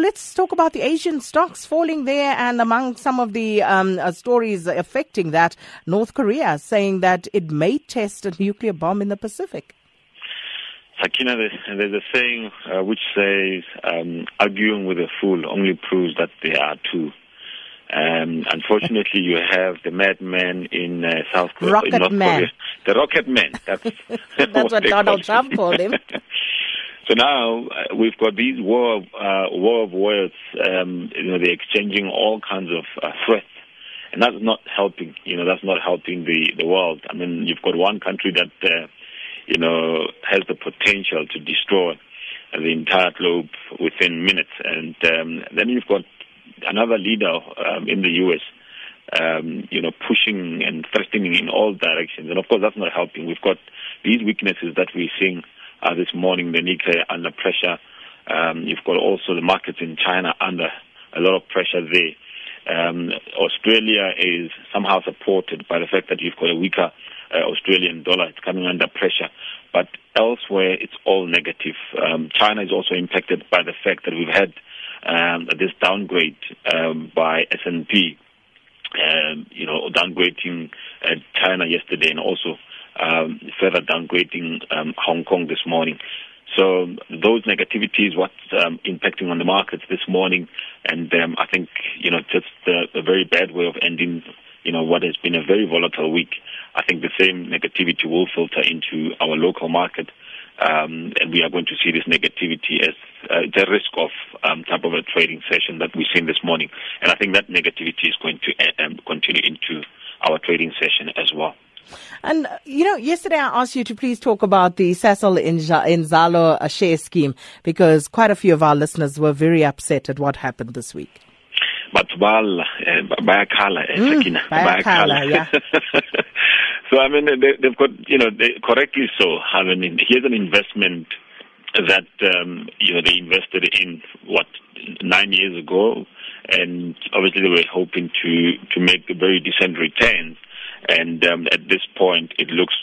Let's talk about the Asian stocks falling there, and among some of the um, uh, stories affecting that, North Korea saying that it may test a nuclear bomb in the Pacific. Sakina, there's a saying uh, which says, um, arguing with a fool only proves that they are two. Um, unfortunately, you have the madman in uh, South Korea, rocket in North man. Korea. The rocket man. That's, That's what, what Donald Trump called him. So now uh, we've got these war of, uh, war of words. Um, you know, they're exchanging all kinds of uh, threats, and that's not helping. You know, that's not helping the the world. I mean, you've got one country that uh, you know has the potential to destroy the entire globe within minutes, and um, then you've got another leader um, in the U.S. Um, you know, pushing and threatening in all directions, and of course that's not helping. We've got these weaknesses that we're seeing uh, this morning, the Nikkei under pressure. Um, you've got also the markets in China under a lot of pressure there. Um, Australia is somehow supported by the fact that you've got a weaker uh, Australian dollar. It's coming under pressure. But elsewhere, it's all negative. Um, China is also impacted by the fact that we've had um, this downgrade um, by S&P, um, you know, downgrading uh, China yesterday and also um, further downgrading um, Hong Kong this morning. So those negativities, what's um, impacting on the markets this morning, and um, I think you know just a, a very bad way of ending, you know, what has been a very volatile week. I think the same negativity will filter into our local market, um, and we are going to see this negativity as uh, the risk of um, type of a trading session that we've seen this morning, and I think that negativity is going to uh, um, continue into our trading session as well. And, you know, yesterday I asked you to please talk about the Sasol Inzalo uh, share scheme because quite a few of our listeners were very upset at what happened this week. But well, bayakhala, Sakina, bayakhala, yeah. so I mean, they, they've got you know they, correctly so. I mean, here's an investment that um, you know they invested in what nine years ago, and obviously they were hoping to to make a very decent returns. And um, at this point, it looks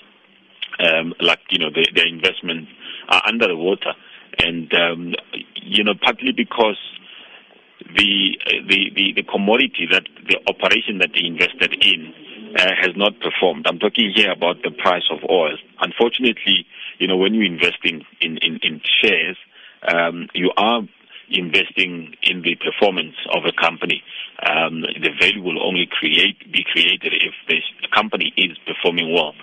um, like you know the, their investments are under the water, and um, you know partly because the, the the the commodity that the operation that they invested in uh, has not performed. I'm talking here about the price of oil. Unfortunately, you know when you're investing in in, in shares, um, you are investing in the performance of a company. Um, the value will only create be created if the company is performing well.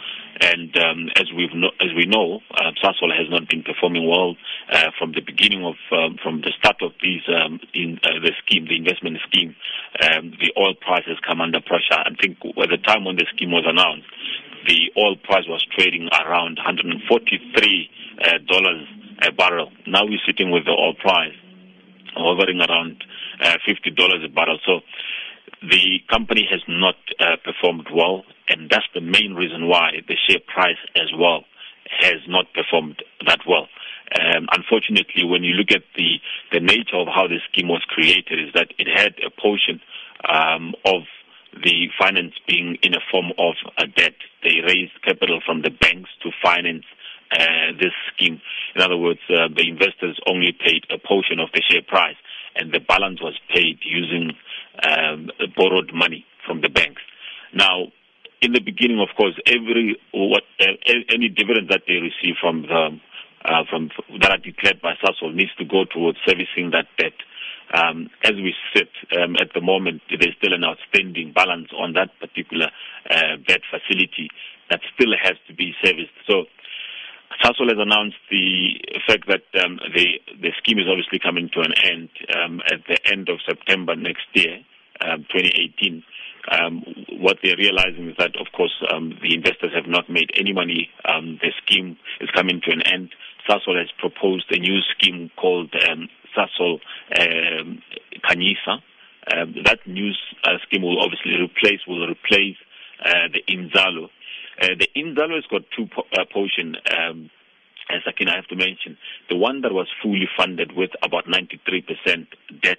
And um, as we know, as we know, uh, Sasol has not been performing well uh, from the beginning of um, from the start of these um, in uh, the scheme, the investment scheme. Um, the oil price has come under pressure. I think at the time when the scheme was announced, the oil price was trading around 143 uh, dollars a barrel. Now we're sitting with the oil price hovering around uh, $50 a barrel. So the company has not uh, performed well, and that's the main reason why the share price as well has not performed that well. Um, unfortunately, when you look at the, the nature of how the scheme was created, is that it had a portion um, of the finance being in a form of a debt. They raised capital from the banks to finance uh, this scheme. In other words, uh, the investors only paid a portion of the share price, and the balance was paid using um, borrowed money from the banks. Now, in the beginning, of course, every what uh, any dividend that they receive from the uh, from that are declared by Sasol needs to go towards servicing that debt. Um, as we sit um, at the moment, there's still an outstanding balance on that particular uh, debt facility that still has to be serviced. So Sasol has announced the fact that um, the the scheme is obviously coming to an end um, at the end of September next year, um, 2018. Um, what they're realizing is that, of course, um, the investors have not made any money. Um, the scheme is coming to an end. Sasol has proposed a new scheme called Sasol Khanyisa. that new uh, scheme will obviously replace will replace uh, the Inzalo uh, the Inzalo has got two po- uh, portion. Um, as I have to mention the one that was fully funded with about 93% debt.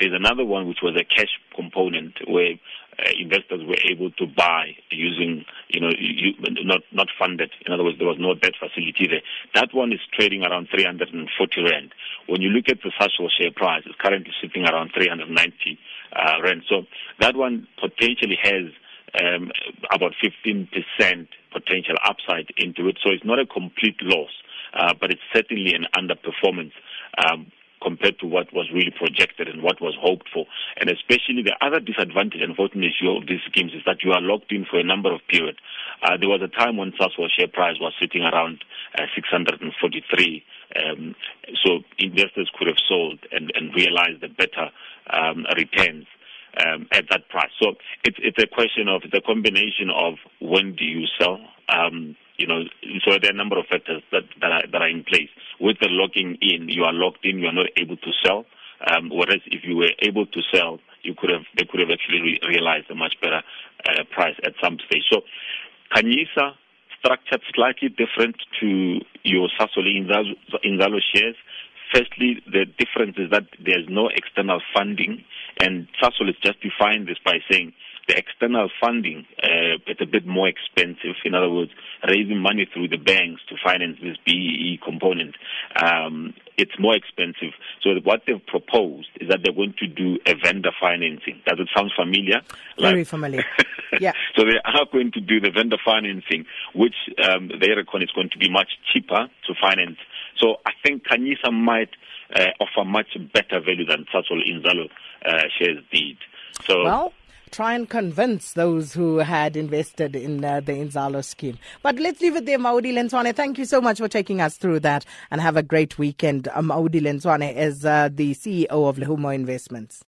There's another one which was a cash component where uh, investors were able to buy using, you know, you, not not funded. In other words, there was no debt facility there. That one is trading around 340 rand. When you look at the Sasol share price, it's currently sitting around 390 uh, rand. So that one potentially has um, about 15% potential upside into it. So it's not a complete loss, uh, but it's certainly an underperformance. Um, compared to what was really projected and what was hoped for. And especially the other disadvantage, unfortunately, of these schemes is that you are locked in for a number of periods. Uh, there was a time when Sasol share price was sitting around uh, 643. Um, so investors could have sold and, and realized the better um, returns um, at that price. So it's it's a question of a combination of when do you sell. Um, you know, so there are a number of factors that that are, that are in place. With the locking in, you are locked in. You are not able to sell. Um, whereas if you were able to sell, you could have they could have actually re- realized a much better uh, price at some stage. So, Khanyisa structured slightly different to your Sasol Inzalo shares. Firstly, the difference is that there's no external funding, and Sasol is justifying this by saying the external funding uh, it's a bit more expensive. In other words, raising money through the banks to finance this BEE component, um, it's more expensive. So what they've proposed is that they're going to do a vendor financing. Does it sound familiar? Very like, familiar. yeah. so they are going to do the vendor financing, which um, they reckon is going to be much cheaper to finance. So I think Khanyisa might uh, offer much better value than Sasol Inzalo uh, shares did. So well, try and convince those who had invested in uh, the Inzalo scheme. But let's leave it there, Maudi Lentsoane. Thank you so much for taking us through that and have a great weekend. Um, Maudi Lentsoane is uh, the CEO of Lehumo Investments.